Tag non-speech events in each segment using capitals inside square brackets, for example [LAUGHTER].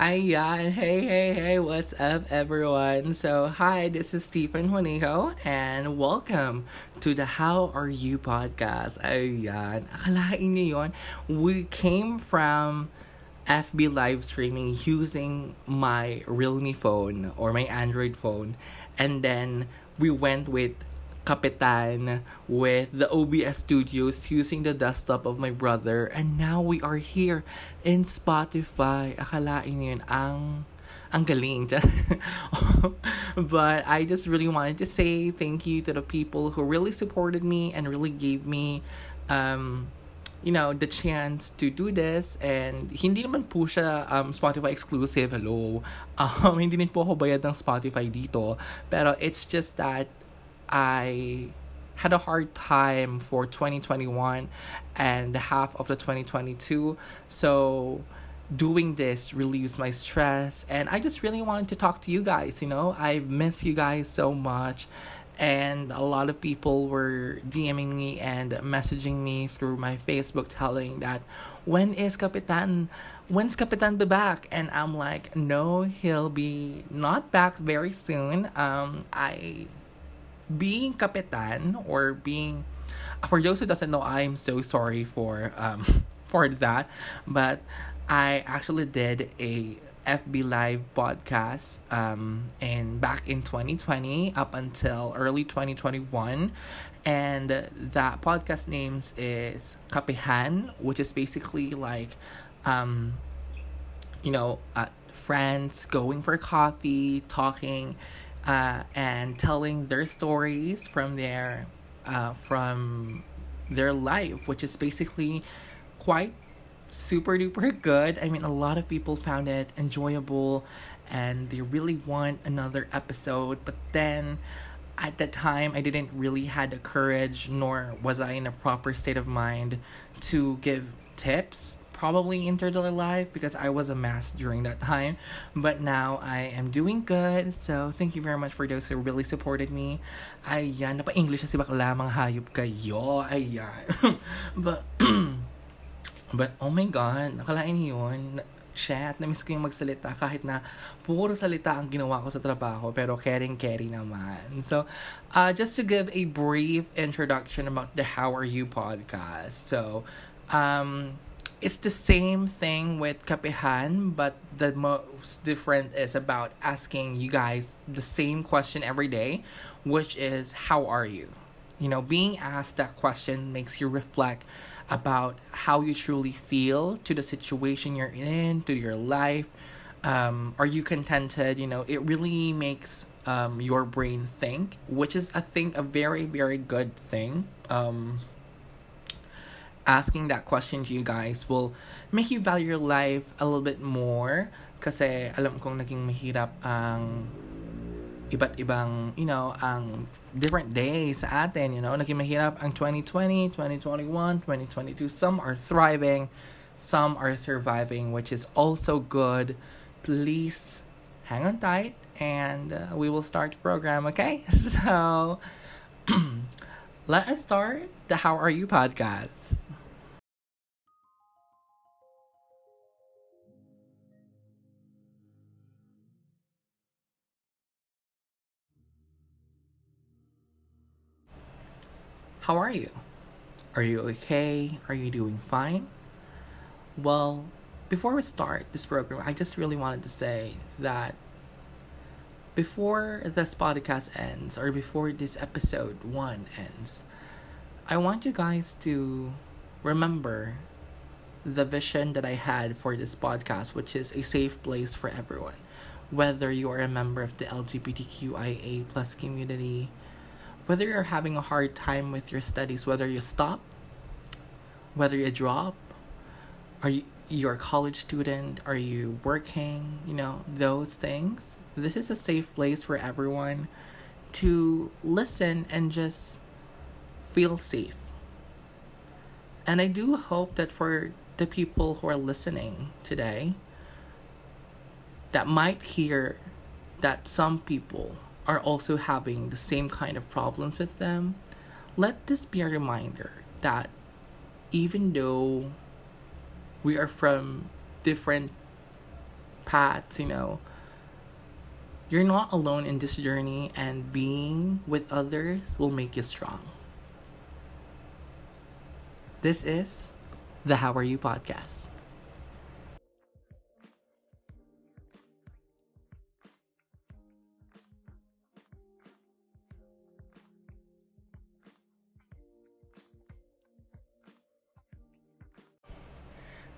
Ayan, hey, hey, hey, what's up, everyone? So, hi, this is Stephen Juanico, and welcome to the How Are You podcast. Ayan, akalain niyo yun? We came from FB live streaming using my Realme phone or my Android phone, and then we went with Kapihan with the OBS studios using the desktop of my brother and now we are here in Spotify. Akalain yun ang ang galing. [LAUGHS] but I just really wanted to say thank you to the people who really supported me and really gave me um you know, the chance to do this and hindi naman po siya um, Spotify exclusive. Hello. [LAUGHS] Um, hindi din po ako bayad ng Spotify dito. Pero it's just that I had a hard time for 2021 and half of the 2022. So doing this relieves my stress and I just really wanted to talk to you guys, you know. I miss you guys so much and a lot of people were DMing me and messaging me through my Facebook telling that when is Kapihan when's Kapihan be back? And I'm like, no, he'll be not back very soon. Um I being kapihan or being for those who doesn't know i'm so sorry for um [LAUGHS] for that but i actually did a fb live podcast um and back in 2020 up until early 2021 and that podcast names is kapihan which is basically like um you know uh, friends going for coffee talking uh, and telling their stories from their uh, from their life, which is basically quite super duper [LAUGHS] good. I mean, a lot of people found it enjoyable and they really want another episode, but then at that time I didn't really had the courage nor was I in a proper state of mind to give tips probably entered their life because I was a mess during that time. But now I am doing good. So thank you very much for those who really supported me. Ayan, napa-English na si bakla mga hayop kayo. Ayan. [LAUGHS] but, [CLEARS THROAT] but oh my God, nakalain yun. Chat, na-miss ko yung magsalita kahit na puro salita ang ginawa ko sa trabaho pero caring-carry naman. So, uh, just to give a brief introduction about the How Are You podcast. So, um, it's the same thing with Kapihan, but the most different is about asking you guys the same question every day, which is how are you? You know, being asked that question makes you reflect about how you truly feel to the situation you're in, to your life. Um, are you contented? You know, it really makes um, your brain think, which is, I think, a very, very good thing. Um, asking that question to you guys will make you value your life a little bit more kasi alam kong naging mahirap ang iba't ibang, you know, ang different days sa atin, you know, naging mahirap ang 2020, 2021, 2022. Some are thriving, some are surviving, which is also good. Please hang on tight and uh, we will start the program, okay? [LAUGHS] So, [CLEARS THROAT] let us start the How Are You podcast. How are you? Are you okay? Are you doing fine? Well, before we start this program, I just really wanted to say that before this podcast ends, or before this episode one ends, I want you guys to remember the vision that I had for this podcast, which is a safe place for everyone. Whether you are a member of the LGBTQIA plus community, whether you're having a hard time with your studies, whether you stop, whether you drop, are you you're a college student, are you working, you know, those things. This is a safe place for everyone to listen and just feel safe. And I do hope that for the people who are listening today that might hear that some people are also having the same kind of problems with them, let this be a reminder that even though we are from different paths, you know, you're not alone in this journey, and being with others will make you strong. This is the How Are You podcast.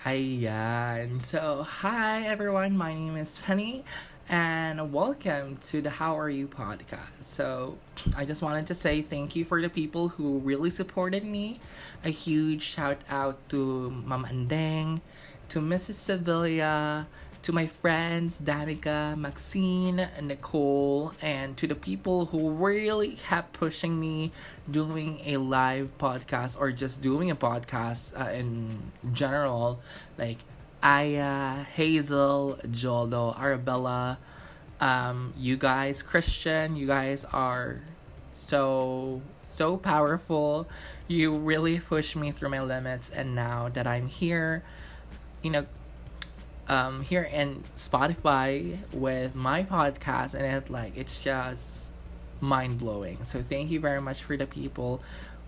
Ayan. So, hi everyone. My name is Penny and welcome to the How Are You podcast. So, I just wanted to say thank you for the people who really supported me. A huge shout out to Mama Andeng, to Mrs. Sevilla, to my friends Danica, Maxine, Nicole, and to the people who really kept pushing me doing a live podcast or just doing a podcast uh, in general, like Aya, Hazel, Joldo, Arabella, um, you guys, Christian, you guys are so so powerful. You really pushed me through my limits, and now that I'm here, you know, um, here in Spotify with my podcast, and it like it's just mind blowing. So thank you very much for the people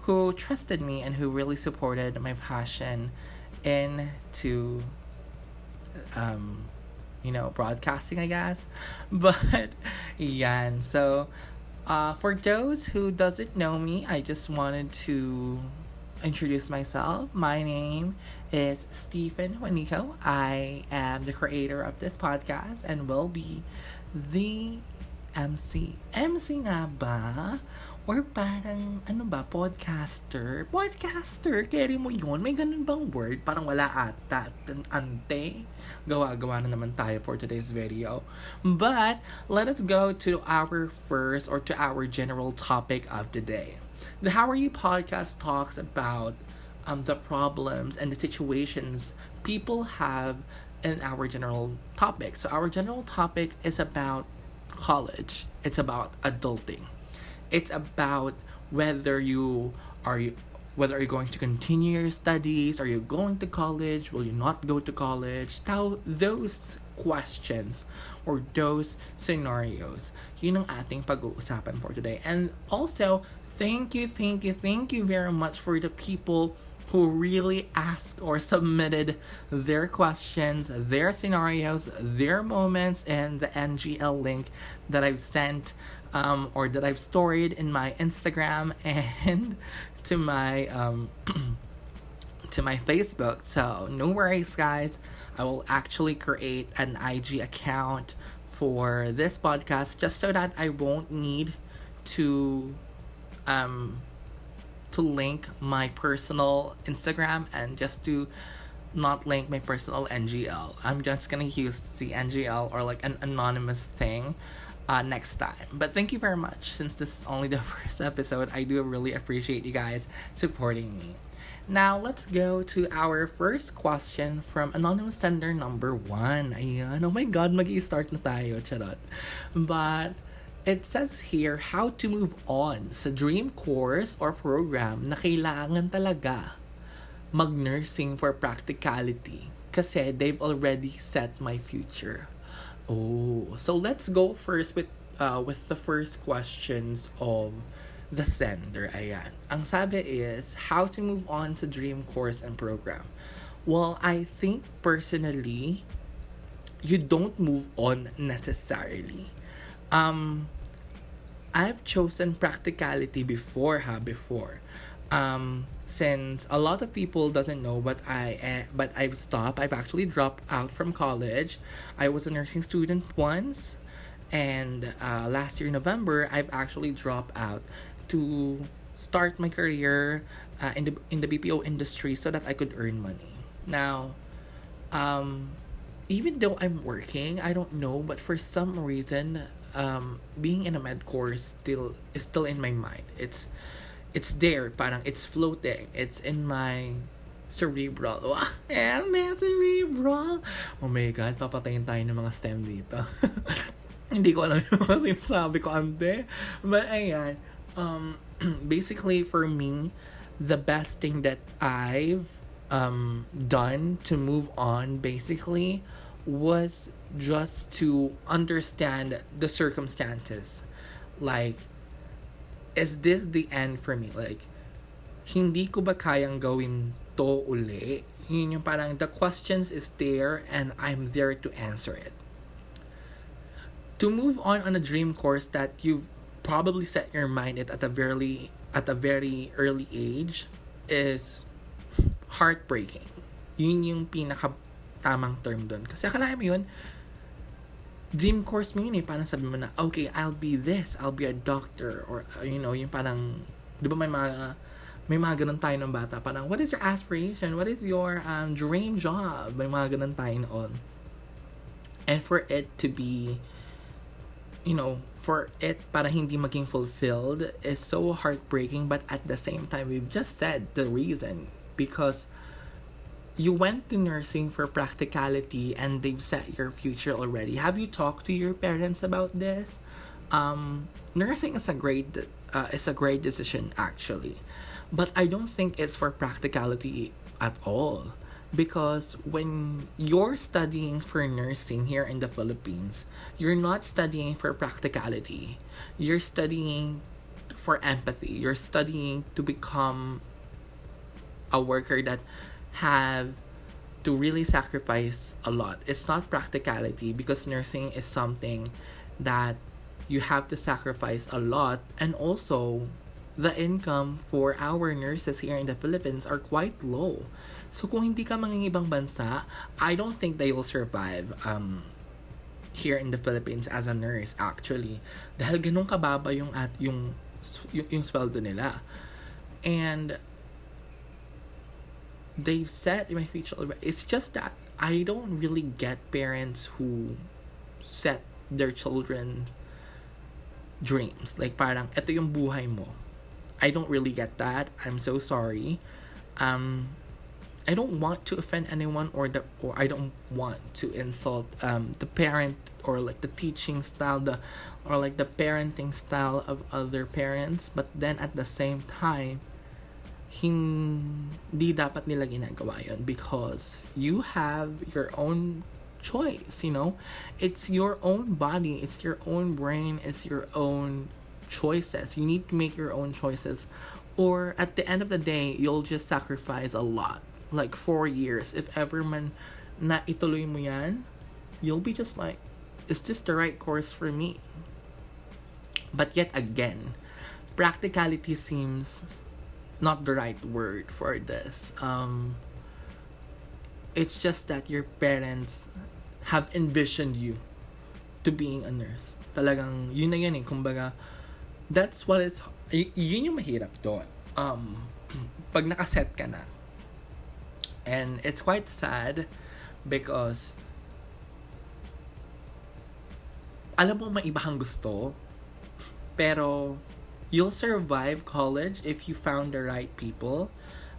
who trusted me and who really supported my passion into um you know broadcasting I guess [LAUGHS] but yeah and so uh for those who doesn't know me I just wanted to introduce myself. My name is Stephen Juanico. I am the creator of this podcast and will be the MC. MC nga ba? Or parang, ano ba, podcaster? Podcaster, carry mo yun? May ganun bang word? Parang wala ata. Ante. Gawa-gawa na naman tayo for today's video. But, let us go to our first or to our general topic of the day. The How Are You podcast talks about um, the problems and the situations people have in our general topic. So, our general topic is about college, it's about adulting, it's about whether you are you whether you're going to continue your studies, are you going to college, will you not go to college? How those questions or those scenarios. Yun ang ating pag-uusapan for today. And also, thank you, thank you, thank you very much for the people who really asked or submitted their questions, their scenarios, their moments, and the NGL link that I've sent um, or that I've stored in my Instagram [LAUGHS] and to my um, [CLEARS THROAT] to my Facebook. So no worries, guys. I will actually create an IG account for this podcast just so that I won't need to um to link my personal Instagram and just to not link my personal NGL. I'm just gonna use the NGL or like an anonymous thing uh, next time. But thank you very much. Since this is only the [LAUGHS] first episode, I do really appreciate you guys supporting me. Now, let's go to our first question from anonymous sender number one. Ayan. Oh my God, mag start na tayo. Charot. But, it says here how to move on sa dream course or program na kailangan talaga mag-nursing for practicality kasi they've already set my future. Oh, so let's go first with uh, with the first questions of the sender. Ayan. Ang sabi is, how to move on to dream course and program. Well, I think personally, you don't move on necessarily. Um, I've chosen practicality before, ha, before. Um, since a lot of people doesn't know but I uh, but I've stopped I've actually dropped out from college I was a nursing student once and uh, last year November I've actually dropped out to start my career uh, in the in the BPO industry so that I could earn money now um even though I'm working I don't know but for some reason um being in a med course still is still in my mind it's it's there, parang it's floating. It's in my cerebral. Wow, yeah, may cerebral. Oh my God, papatayin tayo ng mga STEM dito. [LAUGHS] Hindi ko alam yung mga sinasabi ko ante. But ayan, um, [CLEARS THROAT] basically for me, the best thing that I've um, done to move on basically was just to understand the circumstances. Like, is this the end for me? Like, hindi ko ba kayang gawin to uli? Yun yung parang the questions is there and I'm there to answer it. To move on on a dream course that you've probably set your mind at, at a very at a very early age is heartbreaking. Yun yung pinaka tamang term doon. Kasi akala mo yun, dream course mo yun eh. Parang sabi mo na, okay, I'll be this. I'll be a doctor. Or, uh, you know, yung parang, di ba may mga, may mga ganun tayo ng bata. Parang, what is your aspiration? What is your um, dream job? May mga ganun tayo noon. And for it to be, you know, for it para hindi maging fulfilled is so heartbreaking. But at the same time, we've just said the reason. Because you went to nursing for practicality and they've set your future already. Have you talked to your parents about this? Um, nursing is a great uh, is a great decision actually, but I don't think it's for practicality at all. Because when you're studying for nursing here in the Philippines, you're not studying for practicality. You're studying for empathy. You're studying to become a worker that have to really sacrifice a lot. It's not practicality because nursing is something that you have to sacrifice a lot and also the income for our nurses here in the Philippines are quite low. So kung hindi ka mangingibang bansa, I don't think they will survive um, here in the Philippines as a nurse actually. Dahil ganun kababa yung at yung yung, yung sweldo nila. And they've set my future it's just that i don't really get parents who set their children dreams like parang ito yung buhay mo i don't really get that. I'm so sorry. Um i don't want to offend anyone or the or i don't want to insult um the parent or like the teaching style the or like the parenting style of other parents. But then at the same time hindi dapat nila ginagawa yun because you have your own choice, you know? It's your own body, it's your own brain, it's your own choices. You need to make your own choices. Or at the end of the day, you'll just sacrifice a lot. Like four years. If ever man na ituloy mo yan, you'll be just like, is this the right course for me? But yet again, practicality seems not the right word for this. Um, it's just that your parents have envisioned you to being a nurse. Talagang, yun na yun eh. Kumbaga, that's what is, y- yun yung mahirap doon. Um, [CLEARS THROAT] pag nakaset ka na. And it's quite sad because alam mo may iba kang gusto pero you'll survive college if you found the right people.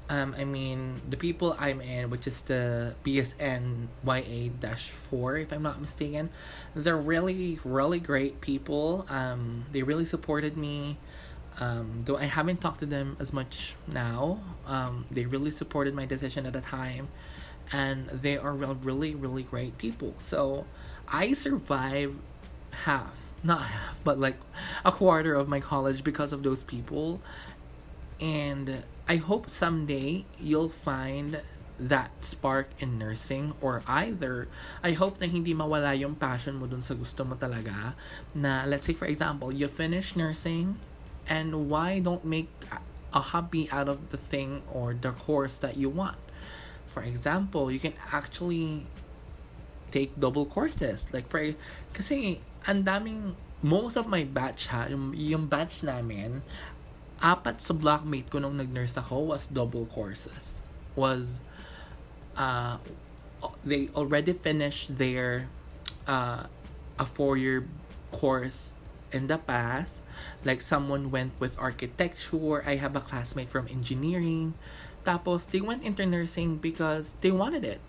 Um, I mean, the people I'm in, which is the BSN YA 4, if I'm not mistaken, they're really, really great people. Um, they really supported me. Um, though I haven't talked to them as much now, um, they really supported my decision at the time. And they are really, really great people. So I survived half not half, but like a quarter of my college because of those people. And I hope someday you'll find that spark in nursing or either. I hope na hindi mawala yung passion mo dun sa gusto mo talaga. Na let's say for example you finish nursing and why don't make a hobby out of the thing or the course that you want? For example you can actually take double courses. Like for kasi ang daming, most of my batch ha, yung, yung batch namin, apat sa blockmate ko nung nag-nurse ako was double courses. Was, uh, they already finished their, uh, a four-year course in the past. Like, someone went with architecture. I have a classmate from engineering. Tapos, they went into nursing because they wanted it.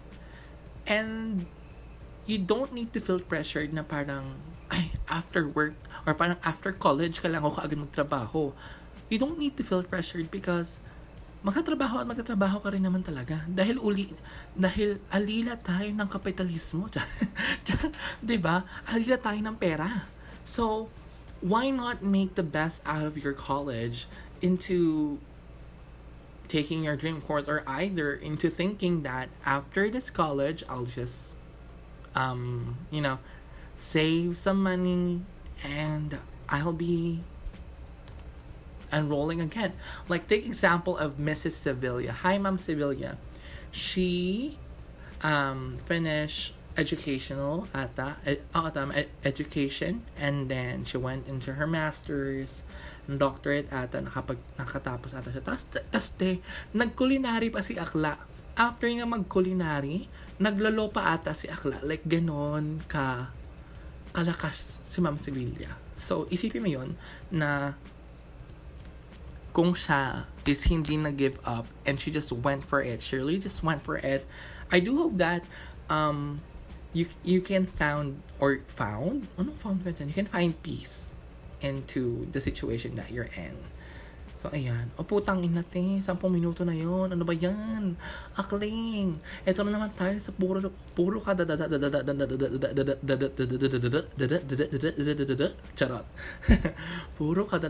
And you don't need to feel pressured na parang, ay, after work, or parang after college ka lang ako kaagad magtrabaho. You don't need to feel pressured because magkatrabaho at magkatrabaho ka rin naman talaga. Dahil uli, dahil alila tayo ng kapitalismo. [LAUGHS] 'Di ba? Alila tayo ng pera. So, why not make the best out of your college into taking your dream course or either into thinking that after this college I'll just um, you know, save some money and I'll be enrolling again. Like take example of Mrs. Sevilla. Hi, Mom Sevilla. She um, finished educational ata, ed, oh, uh, tama, um, ed, education and then she went into her master's and doctorate ata uh, nakapag nakatapos ata siya tas tas de nagkulinary pa si Akla after niya mag-culinary naglolo pa ata si Akla like ganon ka kalakas si Ma'am Sevilla so isipin mo yon na kung siya is hindi na give up and she just went for it, Shirley just went for it. I do hope that um you you can found or found ano found ka You can find peace into the situation that you're in. So, ayan. O, putang ina, te. Sampung minuto na yon Ano ba yan? Akling. Ito na naman tayo sa puro, puro ka Charot. Puro ka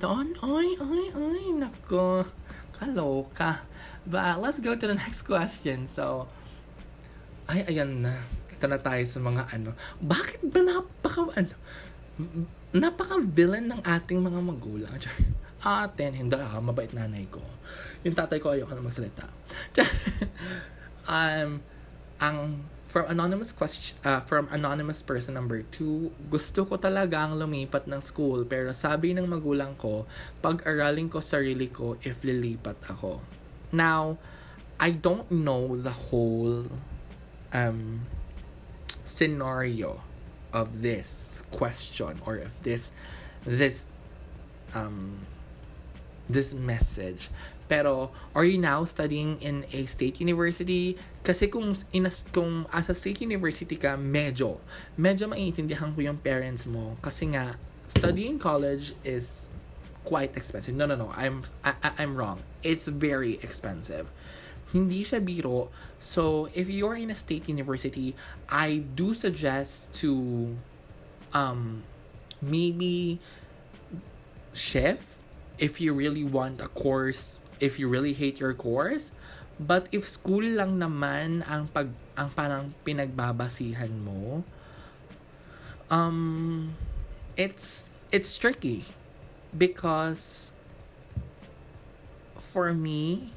doon. Ay, ay, ay. Nako. Kaloka. But, let's go to the next question. So, ay, ayan na. Ito na tayo sa mga ano. Bakit ba napaka, ano, napaka-villain ng ating mga magulang. Aten, hindi ah, mabait nanay ko. Yung tatay ko ayoko na magsalita. [LAUGHS] um, ang from anonymous question uh, from anonymous person number two, gusto ko talagang lumipat ng school pero sabi ng magulang ko, pag-aralin ko sarili ko if lilipat ako. Now, I don't know the whole um scenario of this question or if this this um this message. Pero, are you now studying in a state university? Kasi kung, in a, kung as a state university ka, medyo, medyo maiintindihan ko yung parents mo. Kasi nga, studying college is quite expensive. No, no, no. I'm, I, I'm wrong. It's very expensive. Hindi siya biro. So, if you're in a state university, I do suggest to um, maybe shift if you really want a course, if you really hate your course. But if school lang naman ang pag ang parang pinagbabasihan mo, um it's it's tricky because for me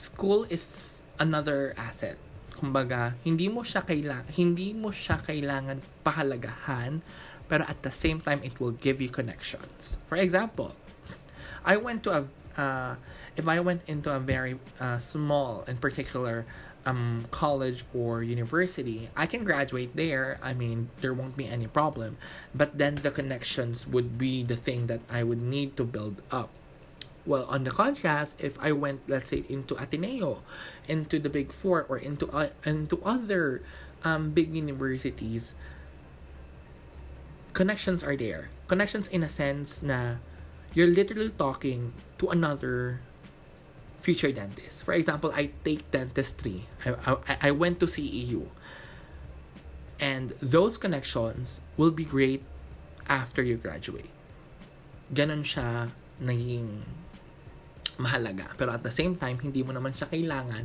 school is another asset kumbaga, hindi mo siya kailangan, hindi mo siya kailangan pahalagahan, pero at the same time, it will give you connections. For example, I went to a, uh, if I went into a very uh, small, in particular, um, college or university, I can graduate there. I mean, there won't be any problem. But then the connections would be the thing that I would need to build up. Well, on the contrast, if I went, let's say, into Ateneo, into the Big Four, or into uh, into other um, big universities, connections are there. Connections in a sense na you're literally talking to another future dentist. For example, I take dentistry. I, I, I went to CEU. And those connections will be great after you graduate. Ganon siya naging mahalaga. Pero at the same time, hindi mo naman siya kailangan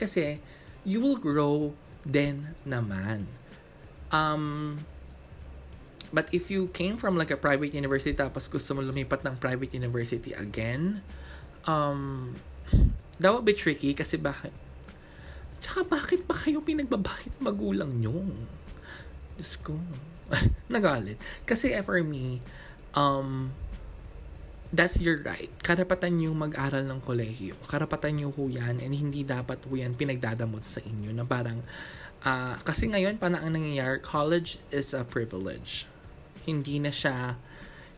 kasi you will grow then naman. Um, but if you came from like a private university tapos gusto mo lumipat ng private university again, um, that would be tricky kasi bakit? Tsaka bakit pa kayo pinagbabayad magulang nyo? Diyos ko. [LAUGHS] Nagalit. Kasi for me, um, that's your right. Karapatan niyo mag-aral ng kolehiyo. Karapatan niyo ho yan and hindi dapat ho yan pinagdadamot sa inyo na parang uh, kasi ngayon parang ang nangyayari college is a privilege. Hindi na siya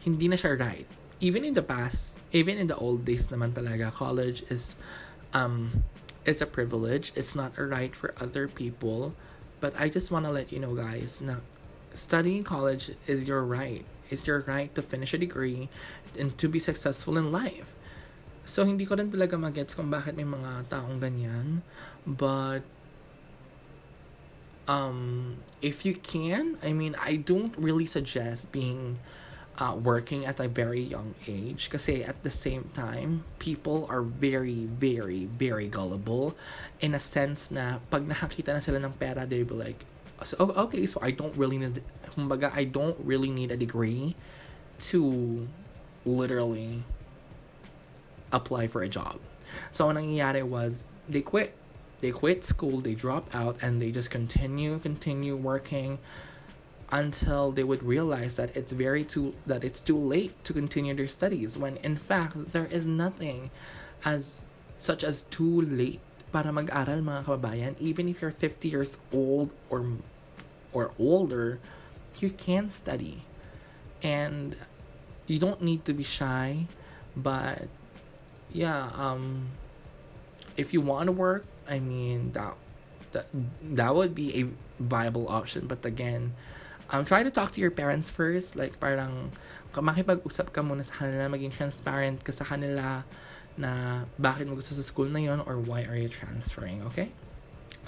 hindi na siya right. Even in the past, even in the old days naman talaga, college is um is a privilege. It's not a right for other people. But I just want to let you know guys na studying college is your right. It's your right to finish a degree and to be successful in life. So, hindi ko rin talaga magets kung bakit may mga taong ganyan. But, um, if you can, I mean, I don't really suggest being uh, working at a very young age because at the same time, people are very, very, very gullible in a sense na pag nakakita na sila ng pera, they'll be like, so, okay, so I don't really need, kumbaga, I don't really need a degree to literally apply for a job. So, ang nangyayari was, they quit. They quit school, they drop out, and they just continue, continue working until they would realize that it's very too that it's too late to continue their studies when in fact there is nothing as such as too late para mag-aral mga kababayan even if you're 50 years old or or older you can study and you don't need to be shy but yeah, um, if you want to work, I mean that that that would be a viable option. But again, um, try to talk to your parents first. Like parang makipag-usap ka muna sa kanila, maging transparent ka sa kanila na bakit mo gusto sa school na yon or why are you transferring, okay?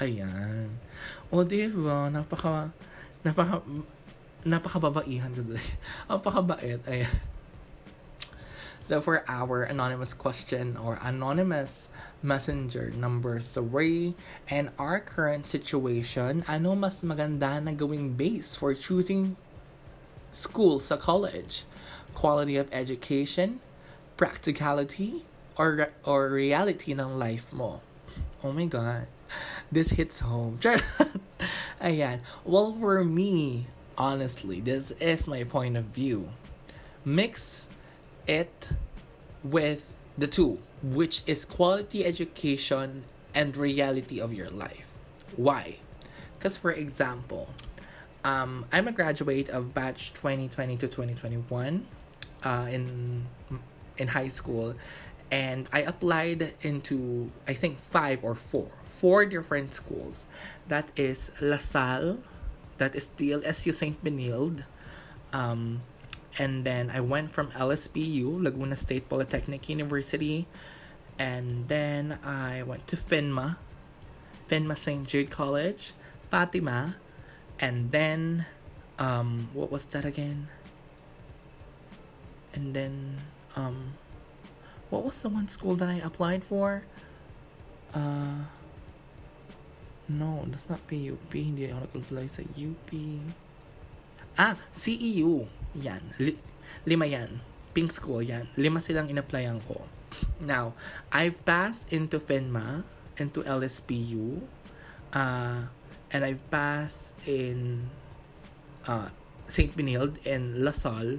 Ayan. O, di ba? Napaka, napaka, napakababaihan today. [LAUGHS] Napakabait. Ayan. So for our anonymous question or anonymous messenger number three, and our current situation, ano mas maganda na gawing base for choosing school sa college? Quality of education, practicality, or or reality ng life mo? Oh my god. [LAUGHS] This hits home. Ayan. [LAUGHS] Well, for me, honestly, this is my point of view. Mix it with the two, which is quality education and reality of your life. Why? Because, for example, um, I'm a graduate of batch 2020 to 2021 uh, in in high school, and I applied into I think five or four four different schools. That is La Salle, that is DLSU Saint Benilde, um, and then I went from LSPU, Laguna State Polytechnic University, and then I went to FINMA, FINMA St. Jude College, Fatima, and then um what was that again? And then um what was the one school that I applied for? Uh no, that's not PUP. Hindi ako nag-apply sa UP. Ah, CEU. Yan. Li- lima yan. Pink School yan. Lima silang in-applyan ko. Now, I've passed into FINMA, into LSPU, uh, and I've passed in uh, St. Benilde and La Salle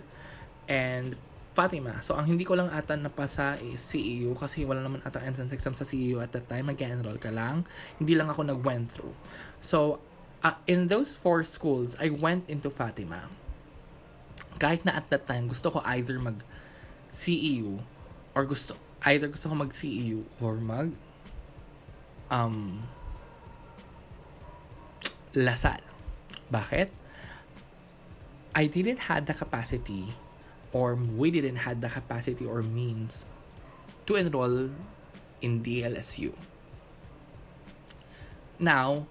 and Fatima. So, ang hindi ko lang ata napasa is CEU kasi wala naman ata entrance exam sa CEU at that time. Mag-enroll ka lang. Hindi lang ako nag-went through. So, uh, in those four schools, I went into Fatima. Kahit na at that time, gusto ko either mag CEU or gusto either gusto ko mag CEU or mag um Lasal. Bakit? I didn't had the capacity or we didn't had the capacity or means to enroll in DLSU. Now,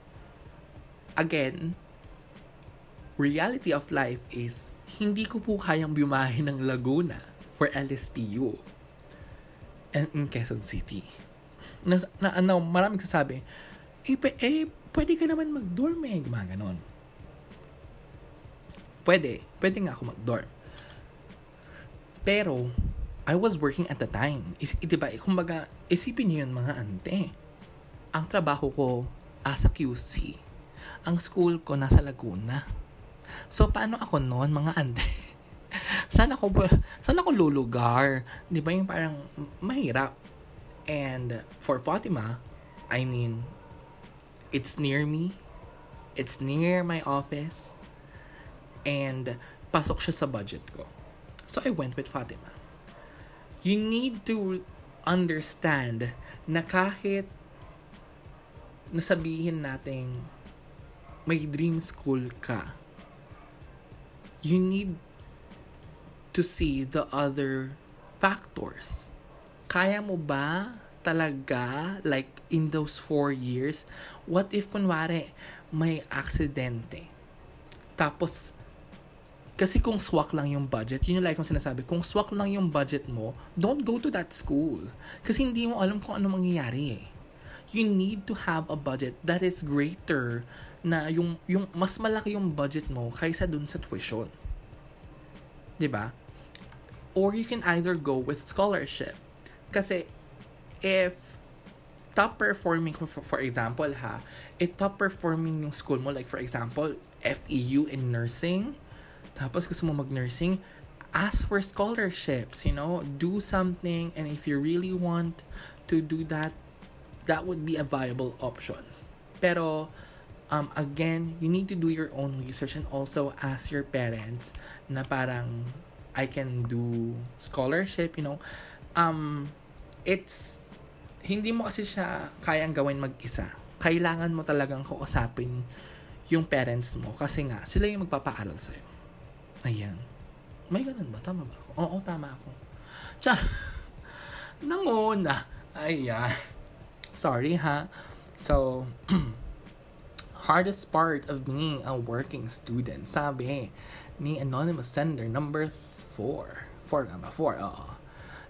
again, reality of life is hindi ko po kayang bumahe ng Laguna for LSPU and in Quezon City. Na, na ano, maraming sasabi, eh, eh, pwede ka naman mag-dorm eh, mga ganon. Pwede, pwede nga ako mag-dorm. Pero, I was working at the time. Is, diba, kumbaga, isipin niyo yun mga ante. Ang trabaho ko as a QC ang school ko nasa Laguna. So, paano ako noon, mga ande? [LAUGHS] saan ako, saan ako lulugar? Di ba yung parang mahirap? And for Fatima, I mean, it's near me. It's near my office. And pasok siya sa budget ko. So, I went with Fatima. You need to understand na kahit nasabihin nating may dream school ka, you need to see the other factors. kaya mo ba talaga, like, in those four years, what if, kunwari, may aksidente? Tapos, kasi kung swak lang yung budget, yun yung like kong sinasabi, kung swak lang yung budget mo, don't go to that school. Kasi hindi mo alam kung ano mangyayari eh. You need to have a budget that is greater na yung, yung mas malaki yung budget mo kaysa dun sa tuition. ba? Diba? Or you can either go with scholarship. Kasi if top performing, for, example ha, if top performing yung school mo, like for example, FEU in nursing, tapos gusto mo mag-nursing, ask for scholarships, you know, do something, and if you really want to do that, that would be a viable option. Pero, um, again, you need to do your own research and also ask your parents na parang, I can do scholarship, you know. Um, it's, hindi mo kasi siya kayang gawin mag-isa. Kailangan mo talagang kausapin yung parents mo kasi nga, sila yung magpapaaral sa'yo. Ayan. May ganun ba? Tama ba ako? Oo, tama ako. Char. [LAUGHS] Nanguna. Ayan. Sorry ha. So, [CLEARS THROAT] hardest part of being a working student, sabi ni anonymous sender number 4. 4 nga ba? 4, oo.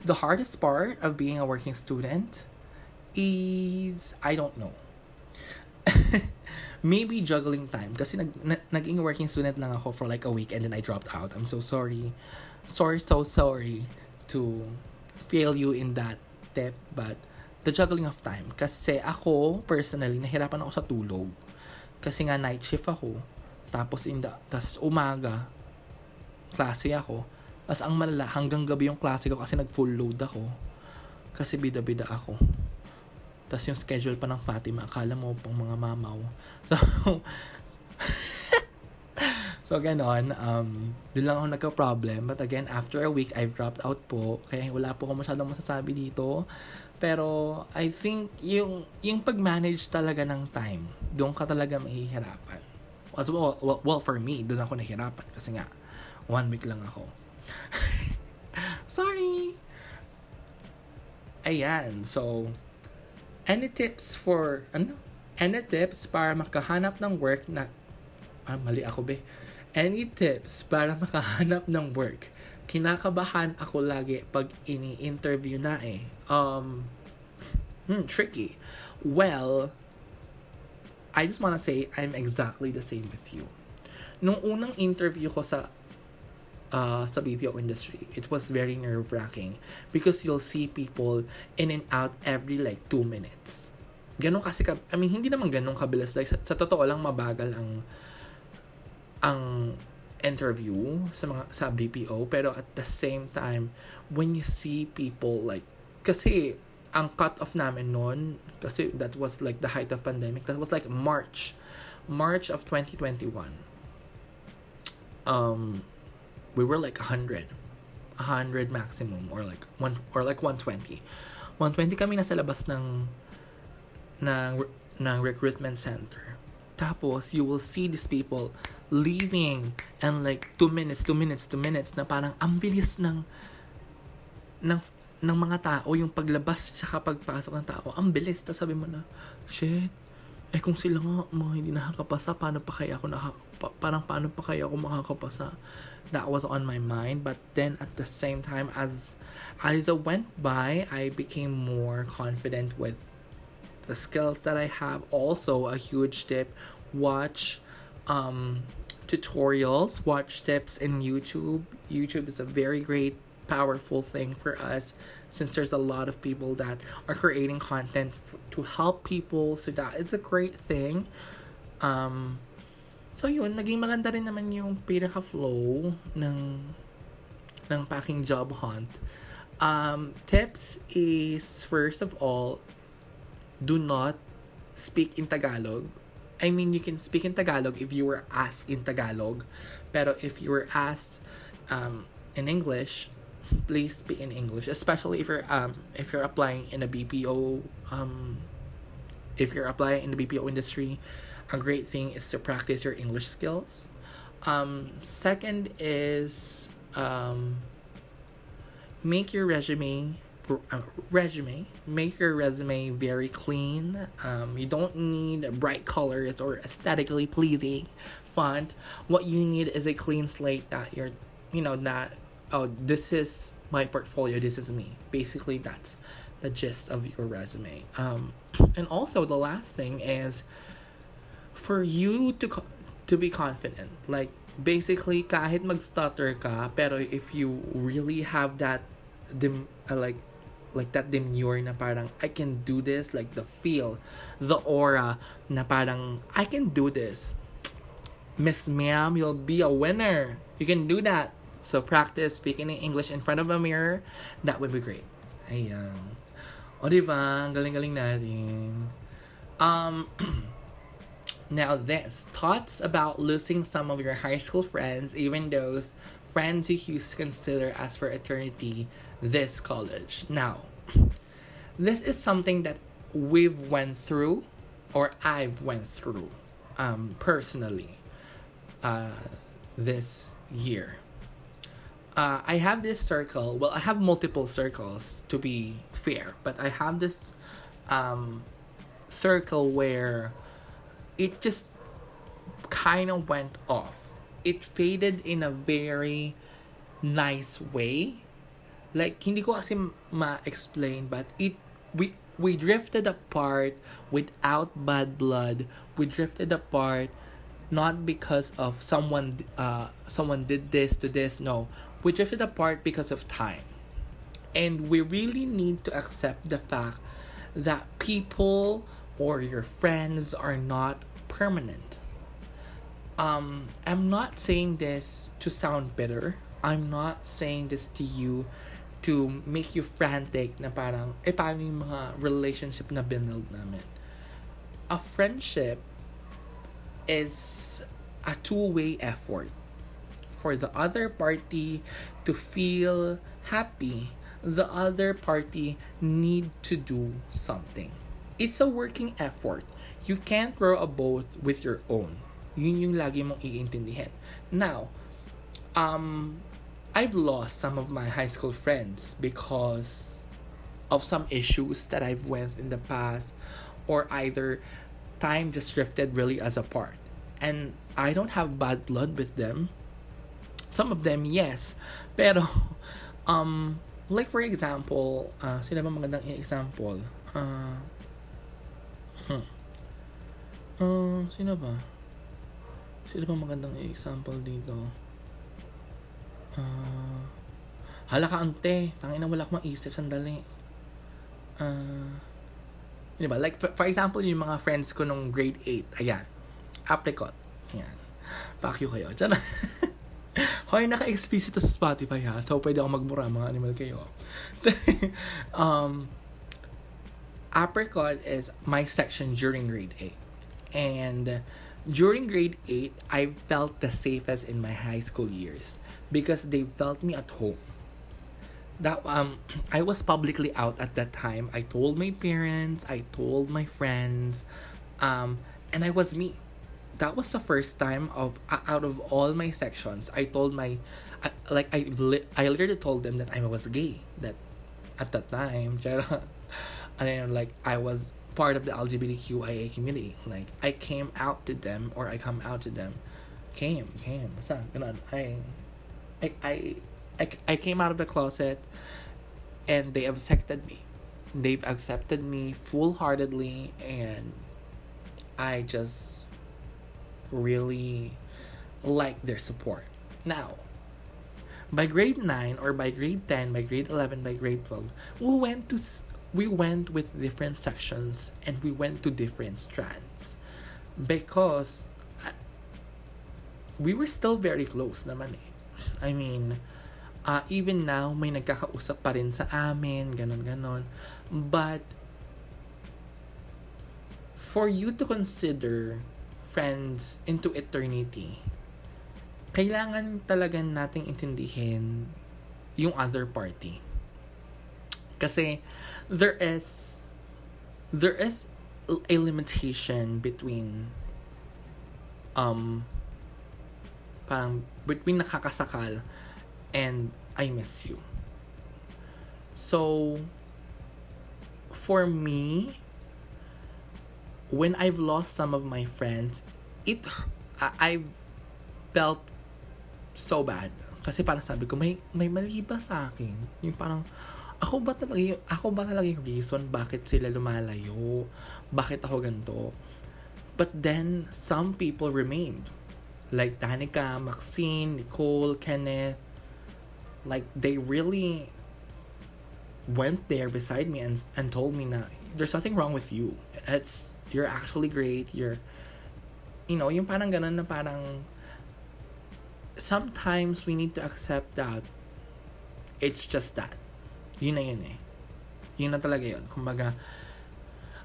The hardest part of being a working student is, I don't know. [LAUGHS] maybe juggling time kasi nag, na, naging working student lang ako for like a week and then I dropped out. I'm so sorry. Sorry, so sorry to fail you in that tip but the juggling of time. Kasi ako, personally, nahirapan ako sa tulog. Kasi nga night shift ako. Tapos in the, tas umaga, klase ako. Tapos ang malala, hanggang gabi yung klase ko kasi nag full load ako. Kasi bida-bida ako. Tapos yung schedule pa ng Fatima, akala mo pang mga mamaw. [LAUGHS] So, [LAUGHS] so ganon. Um, doon lang ako nagka-problem. But again, after a week, I've dropped out po. Kaya wala po ako masyadong masasabi dito. Pero, I think, yung, yung pag-manage talaga ng time, doon ka talaga mahihirapan. As well, well, well, for me, doon ako nahihirapan. Kasi nga, one week lang ako. [LAUGHS] Sorry! Ayan, so, Any tips for, ano? Any tips para makahanap ng work na, ah, mali ako be. Any tips para [LAUGHS] makahanap ng work? Kinakabahan ako lagi pag ini-interview na eh. Um, hmm, tricky. Well, I just wanna say I'm exactly the same with you. Nung unang interview ko sa uh, sa BPO industry, it was very nerve-wracking because you'll see people in and out every like two minutes. Ganon kasi, ka, I mean, hindi naman ganon kabilis. Like, sa, sa totoo lang, mabagal ang ang interview sa mga sa BPO pero at the same time when you see people like kasi ang cut off namin noon kasi that was like the height of pandemic. That was like March. March of 2021 um we were like 100 100 maximum or like one or like 120 120 kami nasa labas ng ng ng recruitment center. Tapos you will see these people leaving and like 2 minutes 2 minutes 2 minutes na parang ang bilis ng ng ng mga tao yung paglabas sa pagpasok ng tao ang bilis. Tapos sabi mo na shit eh kung sila nga mga hindi nakakapasa paano pa kaya ako naka, pa, parang paano pa kaya ako makakapasa? That was on my mind but then at the same time as as it went by I became more confident with the skills that I have. Also a huge tip watch um tutorials watch tips in YouTube. YouTube is a very great powerful thing for us since there's a lot of people that are creating content f- to help people so that it's a great thing. Um So yun, naging maganda rin naman yung pinaka-flow ng ng packing job hunt. Um, tips is, first of all, do not speak in Tagalog. I mean, you can speak in Tagalog if you were asked in Tagalog. Pero if you were asked um, in English, please speak in English. Especially if you're um, if you're applying in a BPO um, if you're applying in the BPO industry, a great thing is to practice your English skills. Um, second is um, make your resume uh, resume. Make your resume very clean. Um, you don't need bright colors or aesthetically pleasing font. What you need is a clean slate that you're, you know, that oh, this is my portfolio. This is me. Basically, that's the gist of your resume. Um, [CLEARS THROAT] and also the last thing is for you to to be confident. Like basically, kahit mag-stutter ka, pero if you really have that dim, uh, like like that demure na parang I can do this like the feel the aura na parang I can do this. Miss Ma'am you'll be a winner. You can do that. So practice speaking in English in front of a mirror. That would be great. Ayan. O diba galing-galing natin. Um [CLEARS THROAT] now this thoughts about losing some of your high school friends even those friends you used to consider as for eternity this college. Now, this is something that we've went through or I've went through um, personally uh, this year. Uh, I have this circle. Well, I have multiple circles to be fair, but I have this um, circle where it just kind of went off. It faded in a very nice way. Like hindi ko kasi ma-explain but it we we drifted apart without bad blood. We drifted apart not because of someone uh someone did this to this no. We drifted apart because of time. And we really need to accept the fact that people or your friends are not permanent um i'm not saying this to sound bitter i'm not saying this to you to make you frantic na parang, eh, paano yung mga relationship na binuild namin? A friendship is a two-way effort for the other party to feel happy. The other party need to do something. It's a working effort. You can't row a boat with your own. Yun yung lagi mong iintindihin. Now, um, I've lost some of my high school friends because of some issues that I've went in the past or either time just drifted really as apart. And I don't have bad blood with them. Some of them, yes. [LAUGHS] Pero, um, like for example, uh, sino ba magandang example? Uh, hmm. Uh, sino ba? Sino ba magandang example dito? Uh, hala ka ante. Tangin na wala akong maisip. Sandali. Uh, di ba? Like, for, for example, yung mga friends ko nung grade 8. Ayan. Apricot. Ayan. Pakyo kayo. Diyan [LAUGHS] Hoy, naka-explicit sa Spotify ha. So, pwede ako magmura mga animal kayo. [LAUGHS] um, apricot is my section during grade 8. And during grade 8, I felt the safest in my high school years because they felt me at home. That um [CLEARS THROAT] I was publicly out at that time. I told my parents, I told my friends, um, and I was me. That was the first time of uh, out of all my sections. I told my, uh, like I li- I literally told them that I was gay. That at that time, [LAUGHS] and then like I was part of the LGBTQIA community. Like I came out to them or I come out to them. Came, came. Basta, ganun. I I, I, I, I came out of the closet and they accepted me. They've accepted me full heartedly, and I just really like their support. Now, by grade 9 or by grade 10, by grade 11, by grade 12, we went to we went with different sections and we went to different strands because uh, we were still very close naman eh. I mean, uh, even now, may nagkakausap pa rin sa amin, ganon-ganon. But, for you to consider friends into eternity, kailangan talaga nating intindihin yung other party. Kasi, there is, there is a limitation between um parang between nakakasakal and I miss you. So, for me, when I've lost some of my friends, it I've felt so bad. Kasi parang sabi ko, may, may mali ba sa akin? Yung parang, ako ba talaga yung, ako ba talaga yung reason bakit sila lumalayo? Bakit ako ganito? But then, some people remained. Like Danica, Maxine, Nicole, Kenneth. Like, they really went there beside me and, and told me na, there's nothing wrong with you. It's, you're actually great. You're, you know, yung parang ganun na parang, sometimes we need to accept that it's just that. Yun na yun eh. Yun na talaga yun. Kumbaga,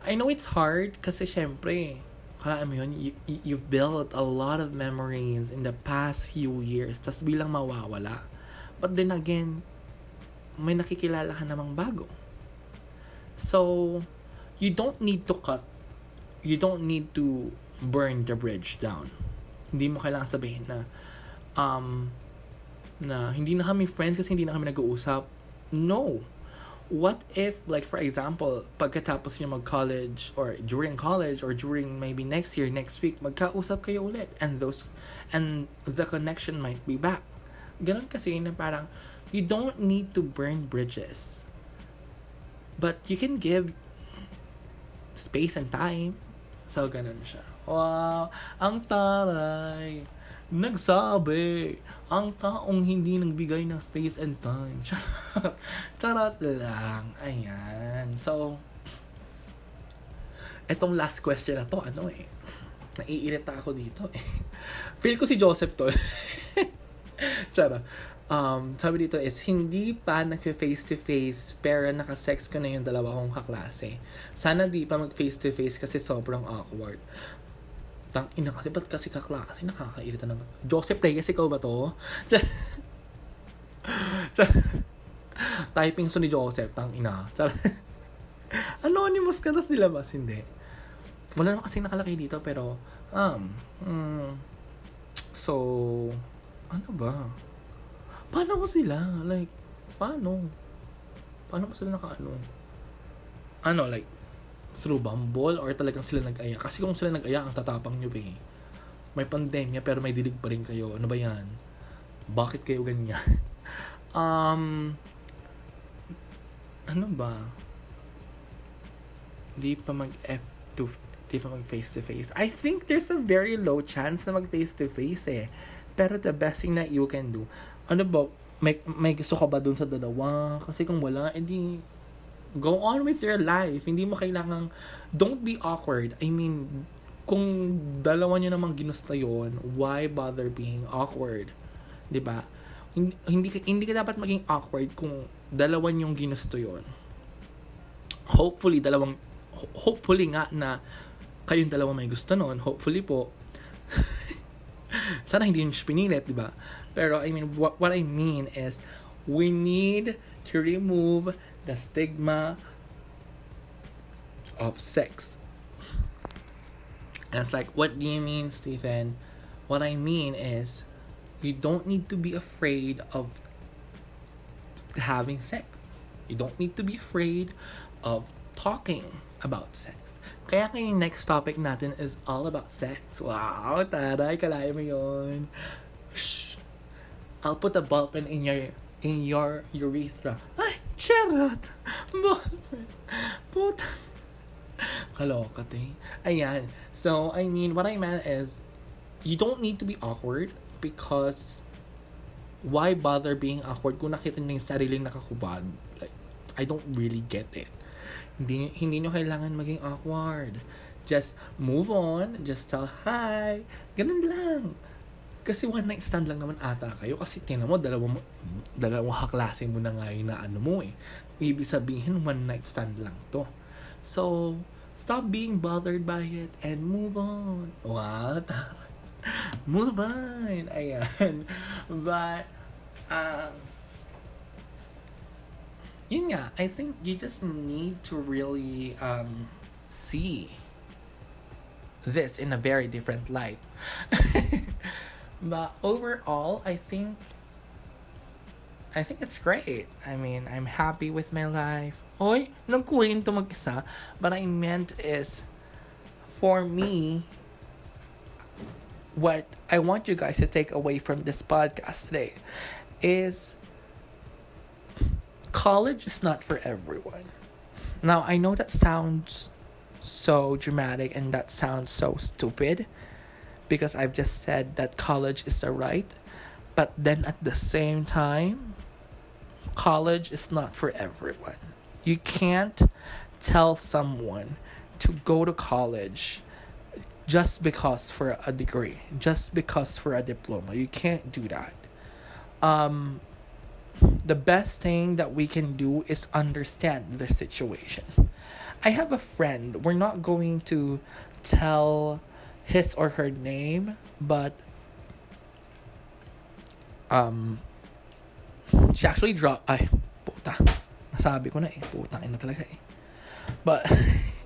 I know it's hard kasi syempre, kala mo yun, you, you've built a lot of memories in the past few years, tas bilang mawawala. But then again, may nakikilala ka namang bago. So, you don't need to cut. You don't need to burn the bridge down. Hindi mo kailangan sabihin na, um, na hindi na kami friends kasi hindi na kami nag-uusap. No. What if, like for example, pagkatapos niyo mag-college or during college or during maybe next year, next week, magkausap kayo ulit and those, and the connection might be back. Ganon kasi na parang, you don't need to burn bridges. But you can give space and time. So, ganon siya. Wow! Ang taray! Nagsabi ang taong hindi nagbigay ng space and time. [LAUGHS] Charot. Charot lang. Ayan. So, etong last question na to, ano eh, naiirita ako dito eh. [LAUGHS] Feel ko si Joseph to. [LAUGHS] Charot. Um, sabi dito is, hindi pa nag-face to face pero naka-sex ko na yung dalawa kong kaklase. Sana di pa mag-face to face kasi sobrang awkward. Tang ina kasi ba't kasi kakla kasi nakakairita naman. Joseph Reyes, ikaw ba to? [LAUGHS] Typing so ni Joseph, tang ina. [LAUGHS] Anonymous ka tas nilabas, hindi. Wala na kasi nakalaki dito pero um mm, so ano ba? Paano mo sila? Like paano? Paano mo sila nakaano? Ano like through Bumble or talagang sila nag-aya? Kasi kung sila nag-aya, ang tatapang nyo eh. May pandemya pero may dilig pa rin kayo. Ano ba yan? Bakit kayo ganyan? [LAUGHS] um, ano ba? Di pa mag F to di pa mag face to face. I think there's a very low chance na mag face to face eh. Pero the best thing that you can do, ano ba, may, may gusto ka ba dun sa dalawa? Kasi kung wala, edi go on with your life. Hindi mo kailangang, don't be awkward. I mean, kung dalawa nyo namang ginusto yon why bother being awkward? ba diba? Hindi, hindi, hindi ka dapat maging awkward kung dalawa yung ginusto yon Hopefully, dalawang, hopefully nga na kayong dalawa may gusto noon. Hopefully po. [LAUGHS] Sana hindi nyo pinilit, di ba? Pero, I mean, what, what I mean is, we need to remove the stigma of sex. And it's like, what do you mean, Stephen? What I mean is, you don't need to be afraid of having sex. You don't need to be afraid of talking about sex. Kaya next topic natin is all about sex. Wow, taray, kalaya mo yun. Shh. I'll put a pen in your in your urethra. Charot! Puta. Kaloka, te. Ayan. So, I mean, what I meant is, you don't need to be awkward because why bother being awkward kung nakita niyo yung sariling nakakubad? Like, I don't really get it. Hindi, hindi nyo kailangan maging awkward. Just move on. Just tell hi. Ganun lang. Kasi one night stand lang naman ata kayo. Kasi tingnan mo, dalawang, dalawang haklase mo na nga na ano mo eh. Ibig sabihin, one night stand lang to. So, stop being bothered by it and move on. Wow, [LAUGHS] move on. Ayan. But, um, yun nga, I think you just need to really um, see this in a very different light. [LAUGHS] But overall, I think I think it's great. I mean, I'm happy with my life. Oy, nagkwento mag-isa. But I meant is, for me, what I want you guys to take away from this podcast today is college is not for everyone. Now, I know that sounds so dramatic and that sounds so stupid because I've just said that college is the right, but then at the same time, college is not for everyone. You can't tell someone to go to college just because for a degree, just because for a diploma. You can't do that. Um, the best thing that we can do is understand the situation. I have a friend, we're not going to tell his or her name, but um she actually dropped ay puta nasabi ko na eh putang ina talaga eh but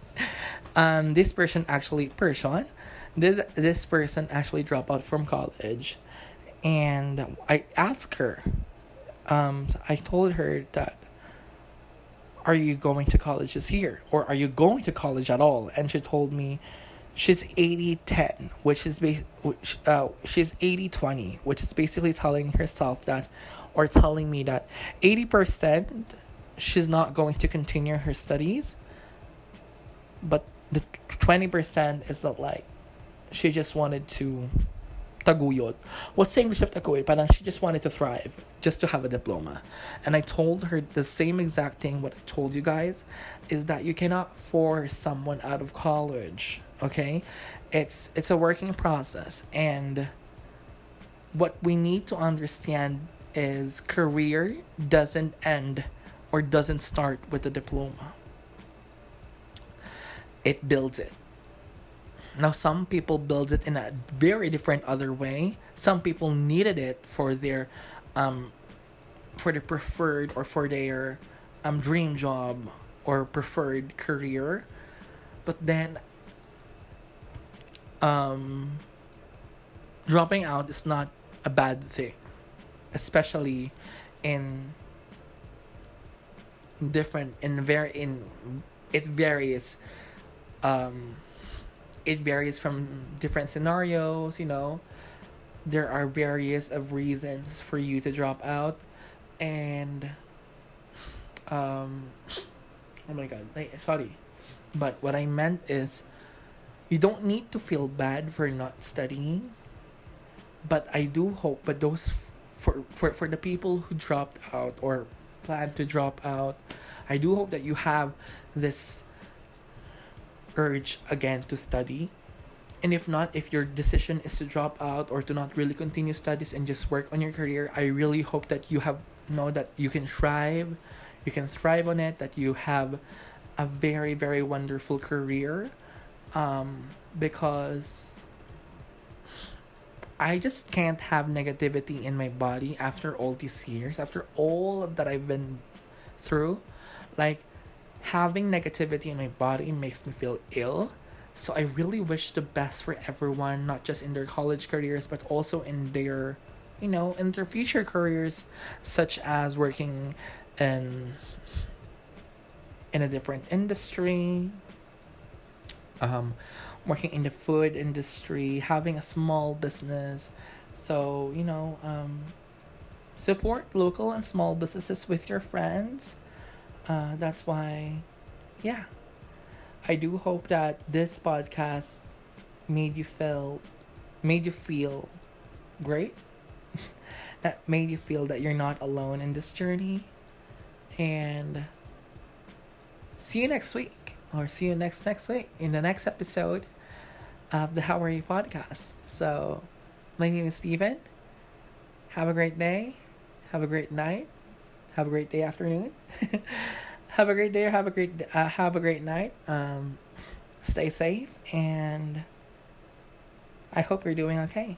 [LAUGHS] um this person actually person this this person actually dropped out from college and I asked her um, I told her that, are you going to college this year? Or are you going to college at all? And she told me she's 80 10, which is, ba- which, uh, she's 80 20, which is basically telling herself that, or telling me that 80% she's not going to continue her studies, but the 20% is that like, she just wanted to taguyod. What's the English of taguyod? Parang she just wanted to thrive, just to have a diploma. And I told her the same exact thing what I told you guys is that you cannot force someone out of college, okay? It's it's a working process and what we need to understand is career doesn't end or doesn't start with a diploma. It builds it now, some people build it in a very different other way. Some people needed it for their, um, for their preferred or for their, um, dream job or preferred career, but then, um, dropping out is not a bad thing, especially in different in very in it varies um it varies from different scenarios, you know. There are various of reasons for you to drop out and um oh my god, sorry. But what I meant is you don't need to feel bad for not studying. But I do hope but those for for for the people who dropped out or plan to drop out, I do hope that you have this urge again to study. And if not, if your decision is to drop out or to not really continue studies and just work on your career, I really hope that you have know that you can thrive, you can thrive on it, that you have a very very wonderful career, um, because I just can't have negativity in my body after all these years, after all that I've been through, like having negativity in my body makes me feel ill. So I really wish the best for everyone, not just in their college careers, but also in their, you know, in their future careers, such as working in in a different industry, um, working in the food industry, having a small business. So you know, um, support local and small businesses with your friends uh, that's why, yeah, I do hope that this podcast made you feel, made you feel great. [LAUGHS] that made you feel that you're not alone in this journey. And see you next week, or see you next next week in the next episode of the How Are You podcast. So, my name is Steven. Have a great day. Have a great night. Have a great day, afternoon. [LAUGHS] have a great day have a great uh, have a great night. Um, stay safe, and I hope you're doing okay.